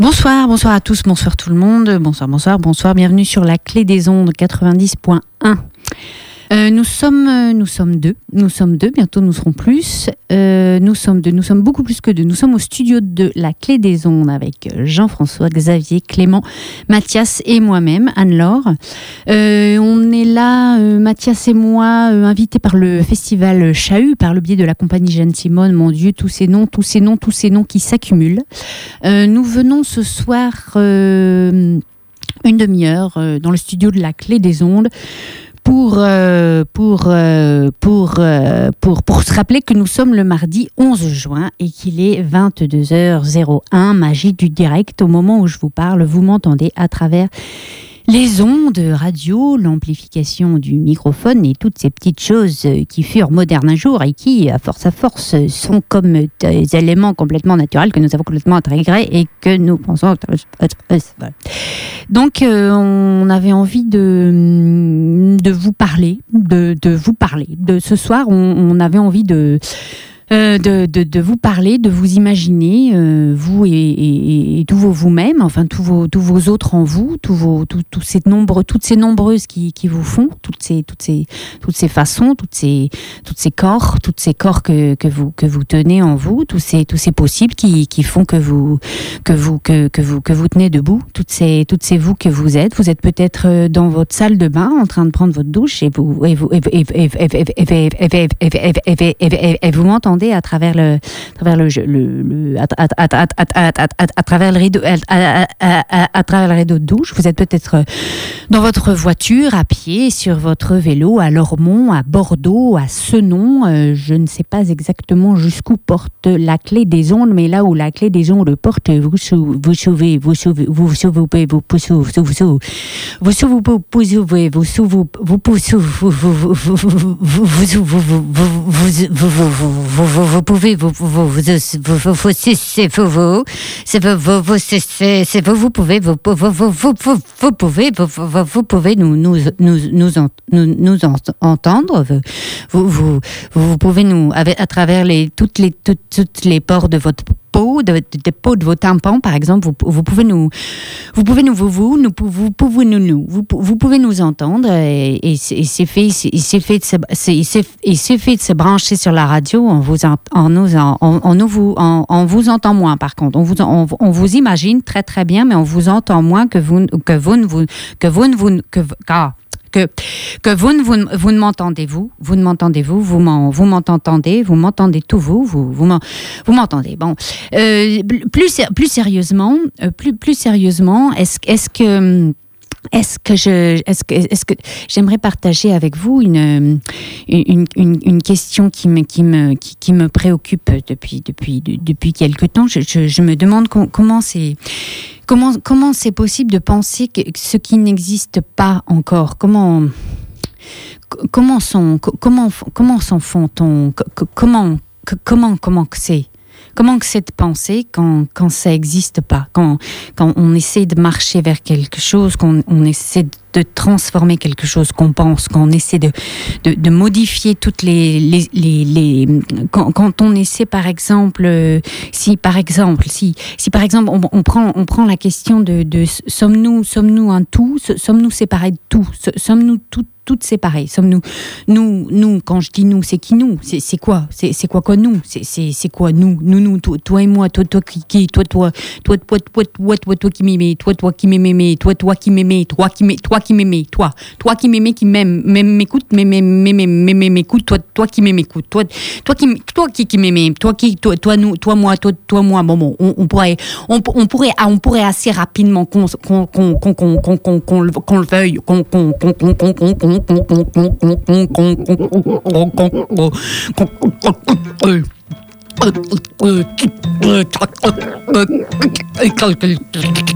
Bonsoir, bonsoir à tous, bonsoir tout le monde, bonsoir, bonsoir, bonsoir, bienvenue sur la clé des ondes 90.1. Euh, nous sommes, euh, nous sommes deux. Nous sommes deux. Bientôt, nous serons plus. Euh, nous sommes deux. Nous sommes beaucoup plus que deux. Nous sommes au studio de La Clé des Ondes avec Jean-François, Xavier, Clément, Mathias et moi-même, Anne-Laure. on est là, Mathias et moi, invités par le festival Chahut, par le biais de la compagnie Jeanne Simone. Mon Dieu, tous ces noms, tous ces noms, tous ces noms qui s'accumulent. nous venons ce soir une demi-heure dans le studio de La Clé des Ondes pour, euh, pour, euh, pour, euh, pour, pour se rappeler que nous sommes le mardi 11 juin et qu'il est 22h01, magie du direct. Au moment où je vous parle, vous m'entendez à travers les ondes radio, l'amplification du microphone et toutes ces petites choses qui furent modernes un jour et qui, à force à force, sont comme des éléments complètement naturels que nous avons complètement intégrés et que nous pensons. Donc, euh, on avait envie de, vous parler, de vous parler. De ce soir, on avait envie de euh, de, de, de, vous parler, de vous imaginer, euh, vous et, et, et, tous vos vous-même, enfin tous vos, tous vos autres en vous, tous vos, tous, tous ces nombreux, toutes ces nombreuses qui, qui vous font, toutes ces, toutes ces, toutes ces façons, toutes ces, toutes ces corps, toutes ces corps que, que vous, que vous tenez en vous, tous ces, tous ces possibles qui, qui font que vous, que vous, que, que vous, que vous tenez debout, toutes ces, toutes ces vous que vous êtes. Vous êtes peut-être dans votre salle de bain en train de prendre votre douche et vous, et vous, et vous m'entendez à travers le, rideau, de douche. Vous êtes peut-être dans votre voiture, à pied, sur votre vélo, à Lormont, à Bordeaux, à Senon. je ne sais pas exactement jusqu'où porte la clé des ondes, mais là où la clé des ondes porte, vous vous sauvez, vous sauvez, vous sauvez, vous vous vous vous vous vous vous pouvez, vous, vous, vous, vous, vous, vous, vous, vous, vous, vous, vous, pouvez, vous, vous, vous, vous, vous, vous nous, entendre, vous, vous, vous pouvez nous, à travers toutes les, ports de votre peau, de, de, peau de vos tampons, par exemple, vous, vous pouvez nous, vous pouvez nous, vous, vous, nous, vous pouvez nous, nous, vous, vous pouvez nous entendre et, et c'est fait, il s'est fait, de se, il s'est fait de se brancher sur la radio, on vous, en, on nous, on, on, nous vous, on, on, vous entend moins, par contre, on vous, on, on, vous imagine très très bien, mais on vous entend moins que vous, que vous ne vous, que vous ne vous, que, ah, que, que vous ne, vous, vous ne m'entendez vous, vous ne m'entendez vous, vous m'entendez, vous m'entendez tout vous, vous, vous m'entendez. Bon, euh, plus, plus sérieusement, euh, plus, plus sérieusement, est-ce est que est-ce que je, est-ce que, est-ce que j'aimerais partager avec vous une, une, une, une, question qui me, qui me, qui, qui, me préoccupe depuis, depuis, depuis quelque temps. Je, je, je me demande comment c'est, comment, comment c'est possible de penser que ce qui n'existe pas encore? Comment, comment sont, comment, comment s'en font-on, comment, comment, comment c'est? Comment que c'est de penser quand, quand ça n'existe pas, quand, quand on essaie de marcher vers quelque chose, qu'on on essaie de transformer quelque chose qu'on pense, quand on essaie de, de, de modifier toutes les... quand, on essaie, par exemple, euh, si par exemple, on, prend, la question de, de sommes-nous un tout, sommes-nous séparés de tout, sommes-nous tout toutes séparées? Sommes-nous, nous, quand je dis nous, c'est qui nous? C'est quoi? C'est quoi quoi nous? C'est quoi nous? Nous, nous, toi, toi et moi, toi, toi qui, toi, toi, toi, toi, toi, toi, toi, toi qui m'aimais, toi, toi qui m'aimais, toi, toi qui m'aimais, toi qui m'aimais, qui m'aimais, toi, toi qui m'aimais, qui m'aime, m'écoute, m'écoute, toi, toi qui m'écoute, toi, toi qui, toi qui, qui m'aimais, toi qui, toi, toi, nous, toi, moi, toi, toi, moi, bon, bon, on, on pourrait, on, on, pourrait, on pourrait assez rapidement qu'on, qu'on, qu'on, qu'on, qu'on, qu'on, qu'on le veuille, qu'on, qu'on, qu'on, qu'on, qu'on, qu'on, qu'on, qu'on, qu'on, qu'on, qu'on, qu'on,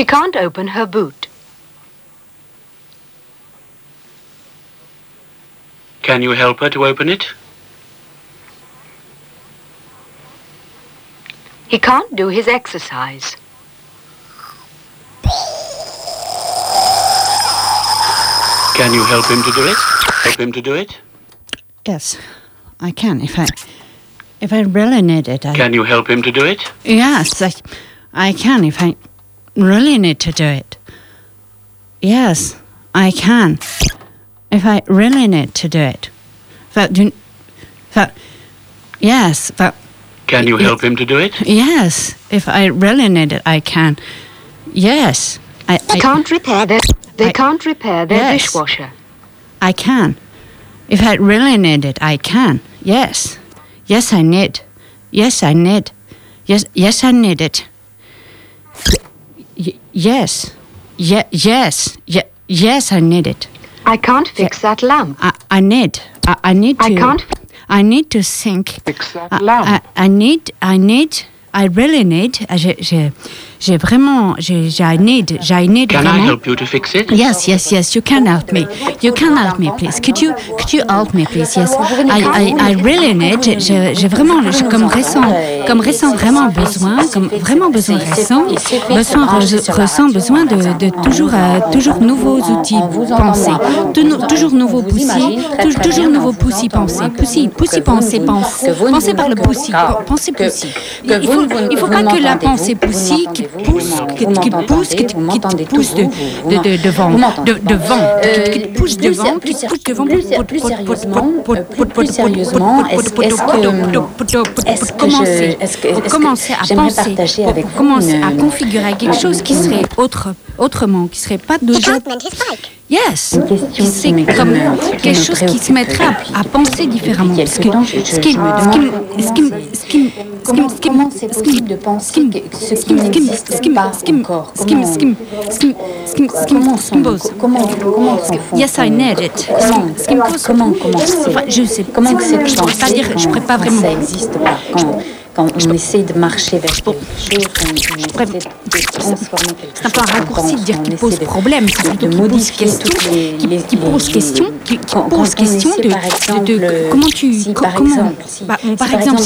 She can't open her boot. Can you help her to open it? He can't do his exercise. Can you help him to do it? Help him to do it? Yes, I can. If I, if I really need it, I. Can you help him to do it? Yes, I, I can. If I really need to do it. Yes, I can. If I really need to do it. But do, but, yes, but Can you Y- help him to do it? yes, if I really need it, I can. Yes, I, They I, can't repair their they I- can't repair their Yes. dishwasher. I can. If I really need it, I can. Yes. Yes, I need. Yes, I need. Yes, yes, I need it. Y- yes. Ye- yes. Ye- yes, I need it. I can't fix that lamp. I, I need. I, I need to. I can't I need to think. Fix that I, lamp. I, I need. I need. I really need. uh, J'ai, j'ai, j'ai vraiment. J'ai, j'ai- I need. I need Can I vraiment. help you to fix it? Yes, yes, yes. You can help me. You can help me, please. Could you, could you help me, please? Yes. I, I, I really need. J'ai, j'ai vraiment, j'ai comme récent, comme récent vraiment besoin, comme vraiment besoin récent, besoin, re- ressent besoin de, de toujours, euh, toujours nouveaux outils pensés, toujours nouveaux poussis, tou- toujours nouveaux poussis pensés, poussis, poussis pensés, pensés, pensés par le poussi, pensez poussi. Il il faut, il faut pas que la pensée poussi pousse, qui, pousse, qui, te- pousse de, de, de, devant, de, devant, qui, te pousse devant, qui te pousse devant. plus sérieusement, euh, plus- plus sérieusement, est-ce que- est-ce que- est-ce que commencer, je- est-ce que- est-ce que commencer à penser, commencer à configurer quelque chose qui serait autre, autrement, qui serait pas déjà. Yes, c'est comme quelque chose qui se mettrait à, à penser différemment. Ce qui, je me ce qui, me- demande ce qui, me- ce qui, me- ce qui, me- Comment, c'est possible de penser ce qui n'existe pas encore Comment Yes, I need it. Comment comment je sais comment je pourrais pas pensé dire, je quand- pourrais pas vraiment. ça existe pas quand on essaie de marcher vers quelque chose, on, on essaie de transformer quelque C'est un peu un chose. raccourci de dire qu'il pose problème, c'est plutôt qu'il pose question, qui, pose question, qui, pose question de, comment tu, si, co- par exemple, bah, par exemple,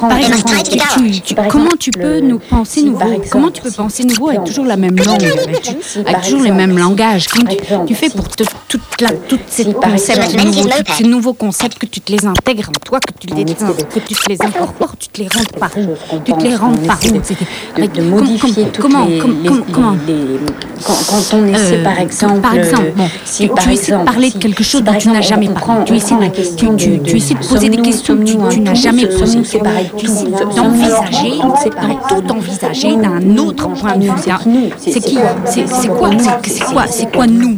par exemple, comment tu peux nous penser nouveau, comment tu peux penser nouveau avec toujours la même langue, avec, toujours les mêmes langages, comment tu, fais pour te, tout- là, tous ces Si, concepts, nouveaux, tous ces nouveaux concepts, que tu te les intègres en toi, que tu, les, que tu te les incorpores, tu te les rentres par où Tu te les on par essaie où de- avec- modifier com- toutes comment, comment quand, quand on essaie Euh, par exemple par exemple, bon, si tu, par tu essaies de parler si- de quelque chose dont tu n'as jamais parlé. Tu essaies de, la question tu, tu- de- tu essaies de poser des questions que tu, n'as jamais posées. Tu essaies d'envisager, tout envisager d'un autre point de vue. C'est qui C'est- quoi C'est quoi C'est quoi nous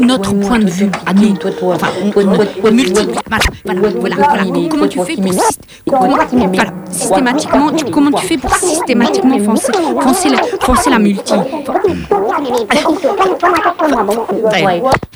notre point de vue à toi, Enfin, on- toi, on- toi, toi, multiple. toi, Voilà, voilà, voilà, Comment tu fais pour voilà, systématiquement tu- comment tu fais pour systématiquement foncer foncer la, foncer la multi.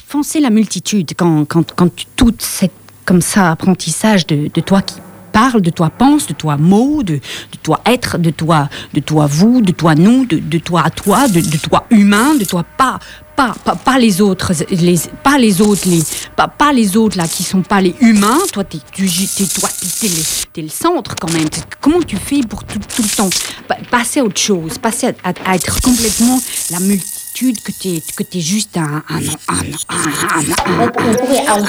Foncer la multitude quand, quand, quand toute cette comme ça apprentissage de, de toi qui parle, de toi pense, de toi mot, de, toi être, de toi, de toi vous, de toi nous, de, de toi à toi, de, toi humain, de toi pas, pas, pas, pas les autres, les, pas les autres, les, pas, les autres là qui sont pas les humains. Toi, t'es, tu, t'es, toi, t'es, le, centre quand même. Comment tu fais pour tout, le temps pa- passer à autre chose, passer à, être complètement la que t'es, que t'es juste un, un, un, un, un- un- On pourrait, on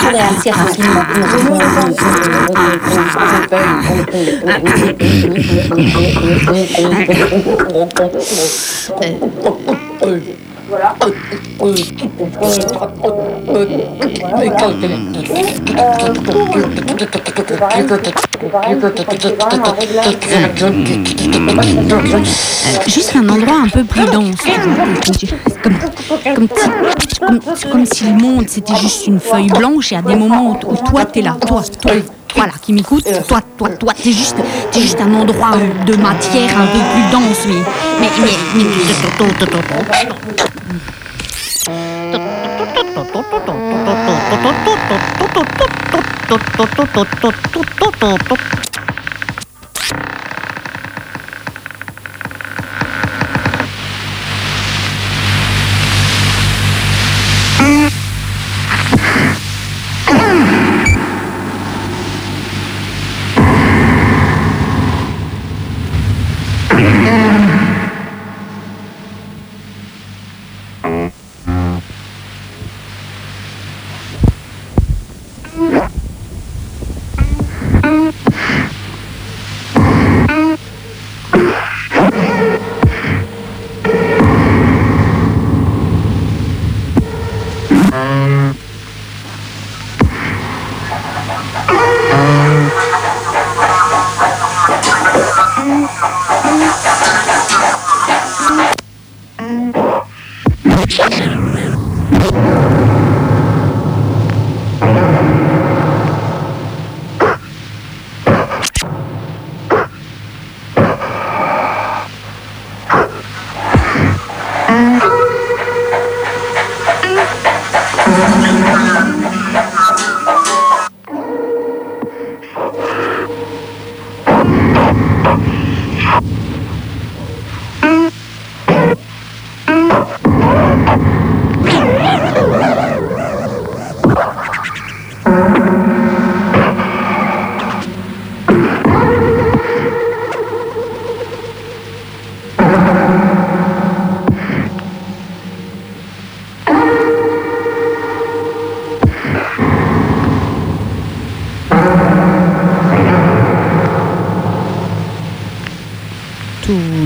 Euh, juste un endroit un peu plus dense. Comme, comme, comme, comme si le monde c'était juste une feuille blanche et à des moments où toi t'es là, toi, toi, toi là qui m'écoute, toi, toi, toi, t'es juste, t'es juste un endroit de matière un peu plus dense, mais, mais, mais, tout,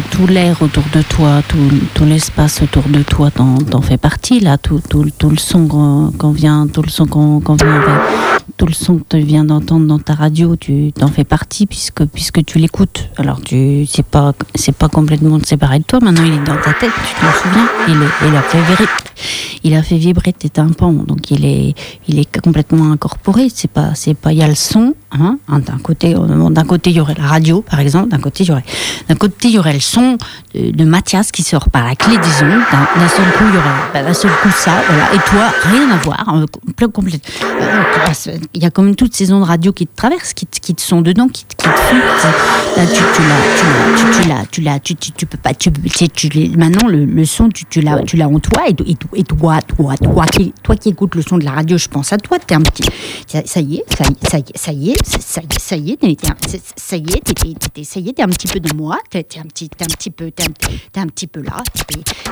tout l'air autour de toi, tout, tout l'espace autour de toi t'en, fait partie là, tout, tout, tout le son qu'on, vient, tout le son qu'on, qu'on vient tout le son que tu viens d'entendre dans ta radio, tu t'en fais partie puisque, puisque tu l'écoutes. Alors tu c'est pas c'est pas complètement séparé de toi, maintenant il est dans ta tête, tu t'en souviens, il, est, il a fait vibrer, il a fait vibrer tes tympans, donc il est il est complètement incorporé, c'est pas c'est pas il y a le son, hein, hein, d'un côté d'un côté il y aurait la radio par exemple, d'un côté il y aurait d'un côté il y aurait le son de, de Mathias qui sort par la clé des ondes, d'un, seul coup il y aurait bah, d'un seul coup ça, et toi rien à voir, hein, euh, il y a quand même toutes ces ondes radio qui te traversent, qui te, qui te sont dedans, qui te, qui te son, là, tu, tu l'as, tu l'as, tu, tu tu peux pas, tu, tu, maintenant le, le son, tu, tu l'as, tu l'as en toi et, et, et toi, toi, toi qui, toi qui écoutes le son de la radio, je pense à toi, t'es un petit, ça, y est, ça, y est, ça y est, ça y est, ça y est, t'es- ça y est, t'es, ça y est, t'es un petit peu de moi, t'es, un petit, t'es un petit peu, t'es un, petit peu là, t'es un petit peu,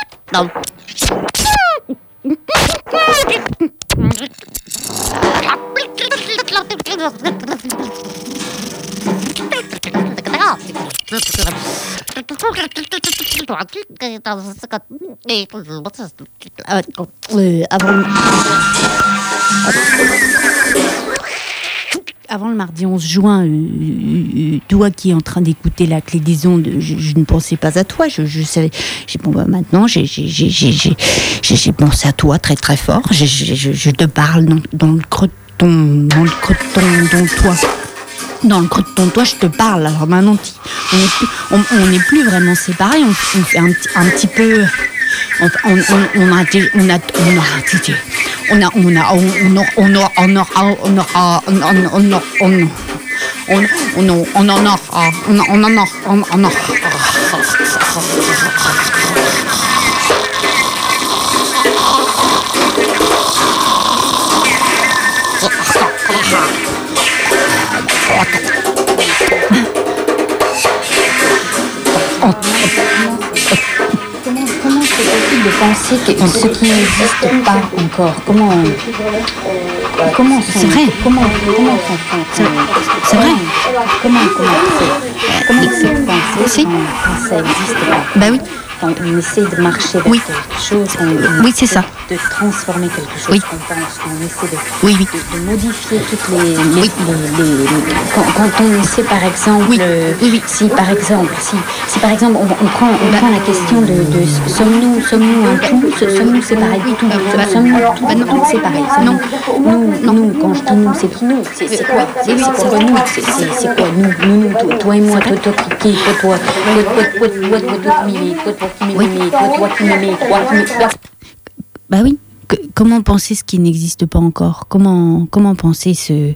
나 음. Avant, le mardi 11 juin, euh, euh, toi qui es en train d'écouter la clé des ondes, je, ne pensais pas à toi. Je, je savais. Bah, maintenant, j'ai pensé à toi très très fort. Je, te parle dans, le creux de ton, dans le creux de ton, dans toi. Dans le creux de ton toit, je te parle. Alors maintenant, on n'est plus, vraiment séparés. On, fait un petit peu. On, on, on, on a, on a, on a, on a, on a, on a, on a, on a, on a, on on on on on, on, on en a, on on a, on en a. de penser que ce qui n'existe pas encore Comment comment sont- C'est vrai. Comment comment sont- C'est- vrai. Comment comment comment c'est ça n'existe pas Bah oui. Quand on essaie de marcher vers Oui. quelque chose, on, on Oui, c'est ça. De transformer quelque chose Oui. qu'on pense, on essaie de, Oui, oui. de, de modifier toutes les, les, les- les- quand, quand on essaie par exemple, Oui. euh, Oui, oui. si par exemple, si, si par exemple on, on prend, on prend la question de, de sommes-nous sommes-nous un tout, sommes-nous séparés du tout, sommes-nous tout, tout séparés, non, nous, nous, quand je dis nous, c'est nous, c'est quoi, c'est quoi nous, c'est quoi nous, nous, nous, toi, toi et moi, toi, toi, qui, qui, toi, toi, toi, toi, toi, toi, toi, toi, qui m'aimais, toi, toi, qui m'aimais, toi, toi, qui m'aimais, toi, qui- toi, Bah oui. Comment penser ce qui n'existe pas encore? Comment comment penser ce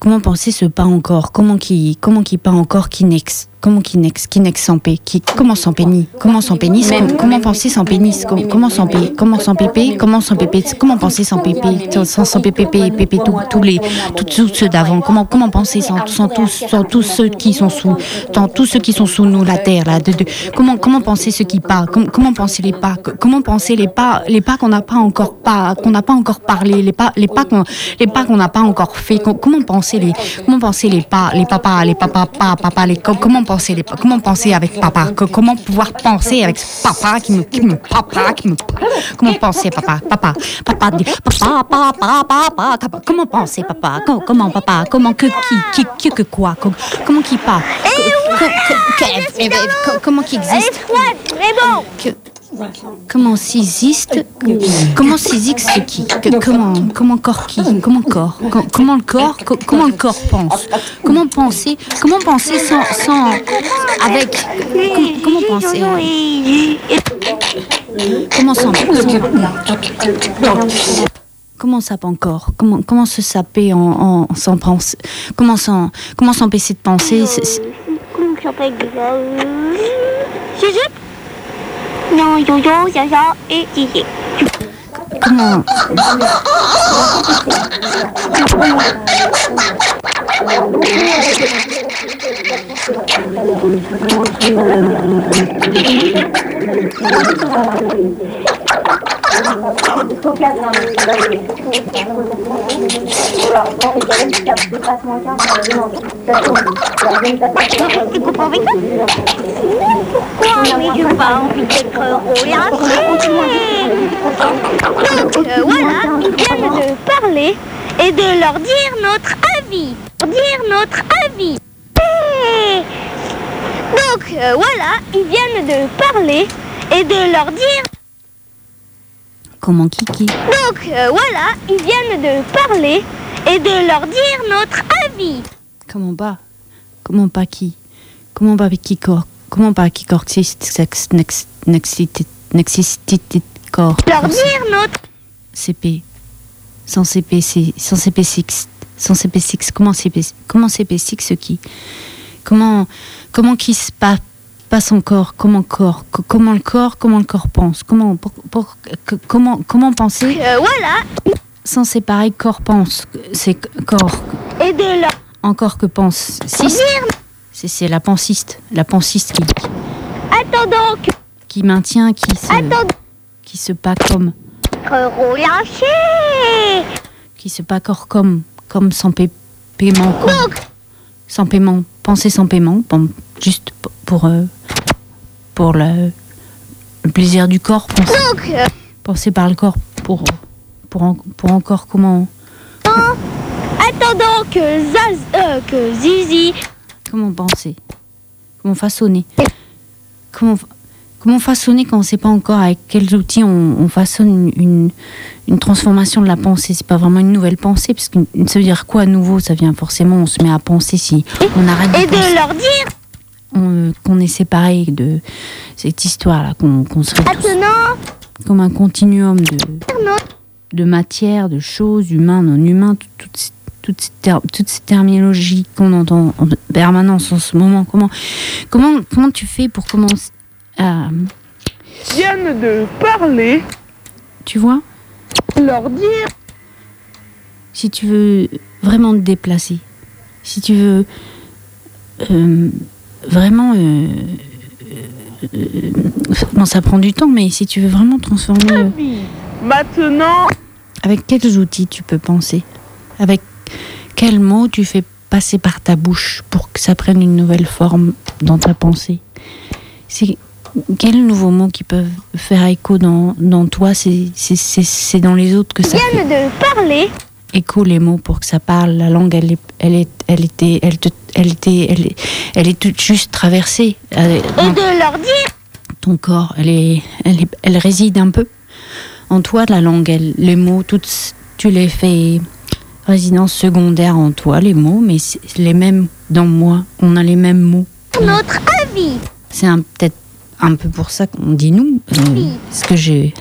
comment penser ce pas encore? Comment qui comment qui pas encore qui n'ex Comment qui n'ex qui n'ex sans paix? Qui comment sans pénis? Comment sans pénis? Com- Comment penser sans pénis? Com- Comment sans paix Comment sans pépé? Comment sans pépé? Comment penser sans pépé? Sans sans pépé pépé tous tous les tous, ceux d'avant. Comment comment penser sans, sans tous sans tous ceux qui sont sous dans tous ceux qui sont sous nous la terre là de, de- comment comment penser ceux qui pas? Com- comment penser les pas? Co- comment penser les pas les pas qu'on n'a pas encore pas qu'on n'a pas encore parlé les pas les pas qu'on les pas qu'on n'a pas encore fait? Com- comment penser les comment penser les pas les papas les papas pas papa les co- comment comment penser avec papa Co- comment pouvoir penser avec papa qui me qui me papa qui me comment penser papa papa papa papa papa papa comment penser papa Co- comment papa comment que qui que quoi Co- comment qui pas eh ben, comment qui existe Comment s'existe Comment s'existe qui Que- Comment comment corps qui Comment corps Co- Comment le corps co- Comment le corps pense? Comment penser Comment penser sans sans avec com- Comment penser Comment sans Comment pas encore Comment comment se saper en, en sans penser Comment sans comment s'empêcher de penser? 喵悠悠小小哎嘻嘻。嗯。Comment Tu comprends avec ça Pourquoi n'avais-tu pas envie d'être roulancé Donc euh, voilà, ils viennent de parler et de leur dire notre avis. Dire notre avis. Donc euh, voilà, ils viennent de parler et de leur dire. Comment Kiki Donc euh, voilà, ils viennent de parler et de leur dire notre avis. Comment pas? Comment pas qui? Comment pas qui corps Comment pas qui corps nexity corps? Leur dire notre CP sans CP c'est sans CP6 sans CP6 comment CP comment CP6 qui? Comment comment qui se passe passe encore comment corps co- comment le corps comment le corps pense comment pour- pour- que- comment comment penser Euh, voilà, sans séparer corps pense c'est corps. Et de encore que pense siste c'est la pensiste la pensiste qui, attendant que qui maintient qui se attendant qui se pas comme. Qui se pas corps comme comme sans pa- paiement comme- Donc. Sans paiement penser sans paiement juste pour euh, pour le, le plaisir du corps penser, donc euh, penser par le corps pour pour en- pour encore comment attendant que Zaz euh, que Zizi comment penser? Comment façonner? Comment comment façonner quand on sait pas encore avec quels outils on, on façonne une, une, transformation de la pensée? C'est pas vraiment une nouvelle pensée parce que ça veut dire quoi à nouveau? Ça vient forcément on se met à penser si on arrête de et penser. de leur dire on- qu'on est séparé de cette histoire-là, qu'on qu'on serait tous comme un continuum de, de matière, de choses, humains, non humains, tout- toutes ces- toutes ces, ter- toutes ces terminologies qu'on entend en permanence en ce moment. Comment, comment, comment tu fais pour commencer à. viennent de parler, Tu vois? Leur dire Si tu veux vraiment te déplacer, si tu veux euh, vraiment. euh, euh, bon, ça prend du temps, mais si tu veux vraiment transformer. euh, vie. Maintenant, Avec quels outils tu peux penser? Avec quels mots tu fais passer par ta bouche pour que ça prenne une nouvelle forme dans ta pensée? C'est quels nouveaux mots qui peuvent faire écho dans, dans toi? C'est dans les autres que ça fait viennent de parler écho les mots pour que ça parle. La langue, elle est, elle est, elle était, elle, te- elle était, elle est, elle est toute juste traversée. Elle et de leur dire ton corps, elle est, elle est, elle réside un peu en toi. La langue, elle, les mots, toutes, tu les fais résidence secondaire en toi, les mots, mais c'est les mêmes dans moi. On a les mêmes mots. notre avis. C'est un- peut-être un peu pour ça qu'on dit nous. euh, parce que j'ai,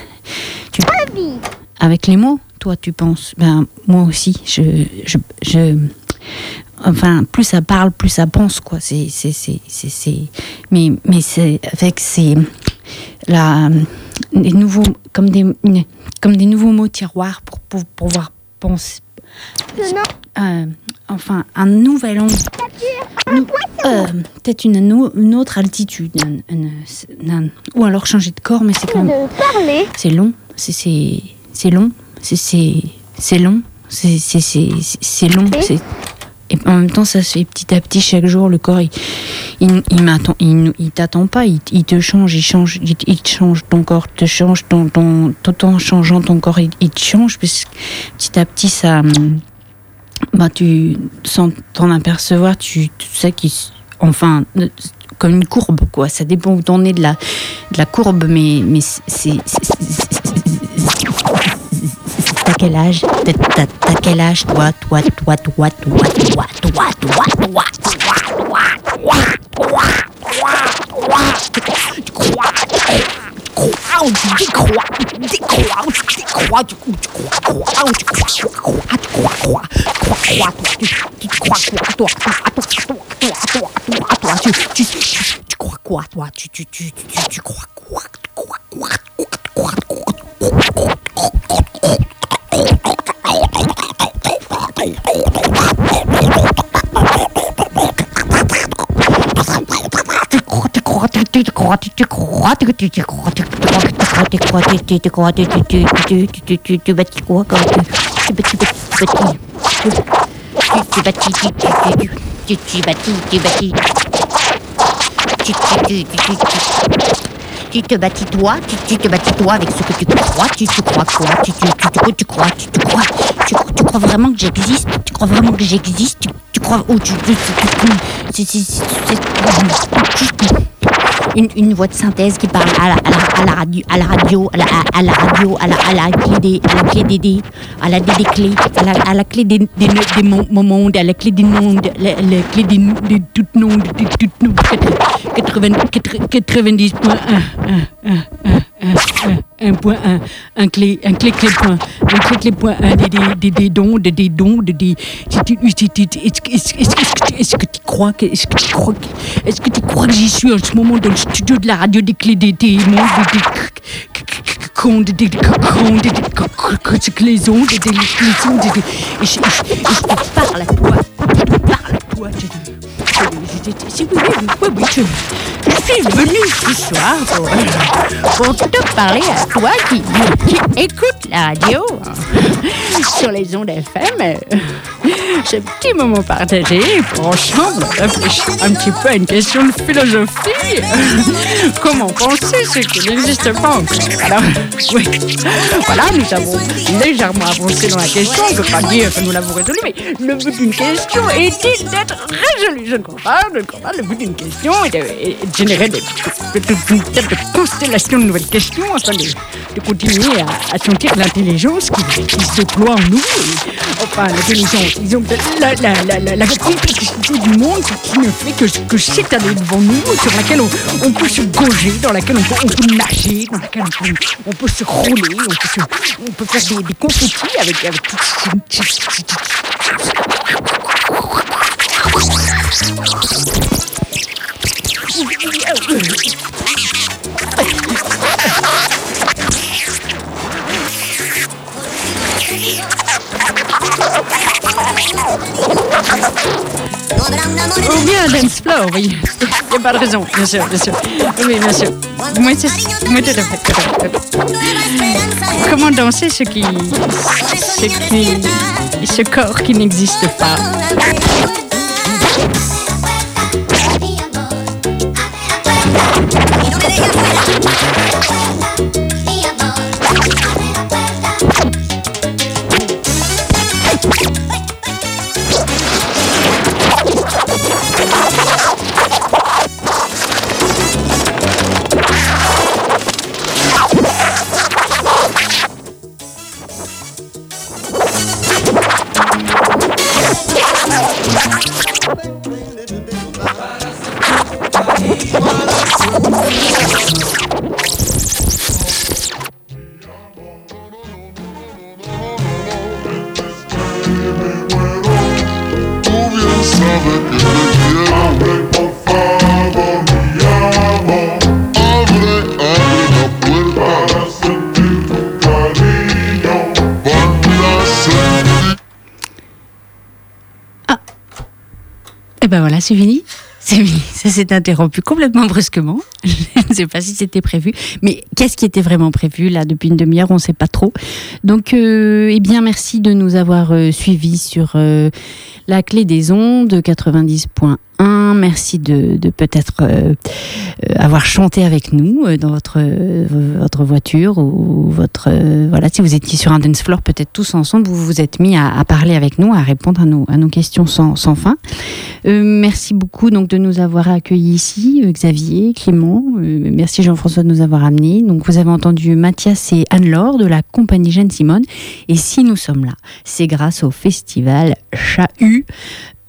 tu, Avis. avec les mots, toi, tu penses. Ben moi aussi, je, je, je enfin, plus ça parle, plus ça pense, quoi. C'est, c'est, c'est, c'est, c'est- mais, mais c'est avec ces, la, des nouveaux, comme des, comme des nouveaux mots tiroirs pour, pour pouvoir penser. Euh, enfin, un nouvel angle. Nou- euh, peut-être une, une autre altitude. un- un- un- ou alors changer de corps, mais c'est quand même. C'est long, c'est c'est c'est long, c'est c'est c'est long, c'est c'est c'est c'est long, c'est et en même temps ça se fait petit à petit chaque jour le corps il il, il il, t'attend pas il, te change il change il, te change ton corps te change ton ton tout en changeant ton corps il, te change parce petit à petit ça hum, bah tu sans t'en apercevoir tu, tu sais qu'il enfin euh, comme une courbe quoi. Ça dépend où t'en es de la de la courbe mais mais c'est- T'as quel âge T'as- quel âge toi Toi, toi, toi, toi, toi, toi, toi, toi, toi, toi, toi, toi, Tu crois Crois tu décrois Tu décrois ou tu décrois Tu crois, crois tu crois Tu crois, tu crois, crois Crois, crois, Tu crois, toi, toi, toi, toi, toi, toi, Tu crois quoi toi Tu tu tu tu crois Quoi, quoi, quoi, quoi, tu te bâtis toi, tu, tu te bâtis toi avec ce que tu crois, tu, tu crois quoi, tu, tu, tu, tu, tu crois, tu, tu crois, tu, tu crois vraiment que j'existe, tu crois vraiment que j'existe, tu, tu crois, ou tu, tu, tu, tu, c'est, c'est, c'est, c'est- une, une voix de synthèse qui parle à la, à la, à la radio, à la radio, à la, à, à la radio, à la, à la clé des, à la clé des, à la clés, à la, à clé des, des, à la clé des noms, la, la clé des, des toutes noms, des toutes noms, 90.1, 1 point 1, un clé, un clé clé point, un clé clé point 1, des, des, des, dons, des, des dons, des, des, est-ce que- tu- crois que, est-ce que tu crois que, est-ce que tu crois que j'y suis en ce moment dans le studio de la radio des clés des, des des, des, des, oui, oui, oui, oui, je, suis venue ce soir pour, pour te parler à toi qui, qui écoute la radio euh, sur les ondes FM. euh, Ce petit moment partagé pour ensemble réfléchir un petit peu à une question de philosophie. Comment penser ce qui n'existe pas encore? Alors, oui, voilà, nous avons légèrement avancé dans la question. Je ne veux pas dire que nous l'avons résolue, mais le but d'une question est-il d'être résolu? Je ne crois pas, crois pas. Le but d'une question est de, est de générer de, de, de, constellations de nouvelles questions afin de, continuer à, à sentir l'intelligence qui, se déploie en nous. Et, enfin, l'intelligence, disons, la, la, la, la, complexité du monde qui, ne fait que, que s'étaler devant nous, sur laquelle on, peut se gauger, dans laquelle on peut, on nager, dans laquelle on peut, on peut se rouler, on peut, on peut faire des, des avec, avec Ou bien un dance floor, oui. Il n'y a pas de raison, bien sûr, bien sûr. Oui, bien sûr. Moi, c'est, tout à fait. Comment danser ce qui, ce qui, ce corps qui n'existe pas? Et ben voilà, c'est fini. C'est fini. Ça s'est interrompu complètement brusquement. Je ne sais pas si c'était prévu. Mais qu'est-ce qui était vraiment prévu là depuis une demi-heure? On ne sait pas trop. Donc, euh, eh bien, merci de nous avoir euh, suivis sur euh, la clé des ondes 90.1. Merci de, peut-être euh, euh, avoir chanté avec nous euh, dans votre votre voiture ou votre voilà si vous étiez sur un dance floor peut-être tous ensemble vous vous êtes mis à, parler avec nous à répondre à nos questions sans, fin. Merci beaucoup donc de nous avoir accueillis ici, Xavier, Clément. Merci Jean-François de nous avoir amenés. Donc vous avez entendu Mathias et Anne-Laure de la compagnie Jeanne Simone. Et si nous sommes là, c'est grâce au festival Chahut.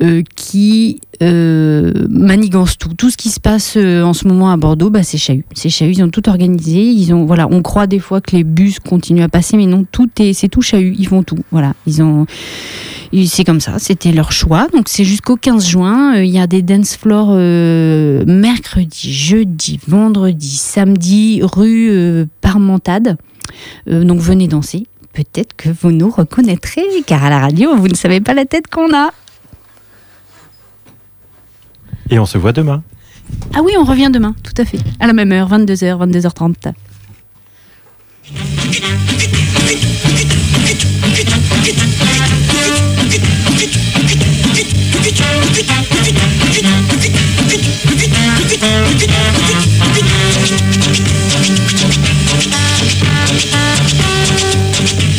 Euh, qui euh, manigance tout. Tout ce qui se passe euh, en ce moment à Bordeaux, bah, c'est Chahut. C'est Chahut, ils ont tout organisé. Ils ont, voilà, on croit des fois que les bus continuent à passer, mais non, tout est, c'est tout Chahut. Ils font tout. Voilà, ils ont, c'est comme ça, c'était leur choix. Donc c'est jusqu'au 15 juin. Euh, Il y a des dance floors mercredi, jeudi, vendredi, samedi, rue Parmentade. Donc venez danser. Peut-être que vous nous reconnaîtrez, car à la radio, vous ne savez pas la tête qu'on a. Et on se voit demain. Ah oui, on revient demain, tout à fait. À la même heure, 22h, 22h30. Thank you.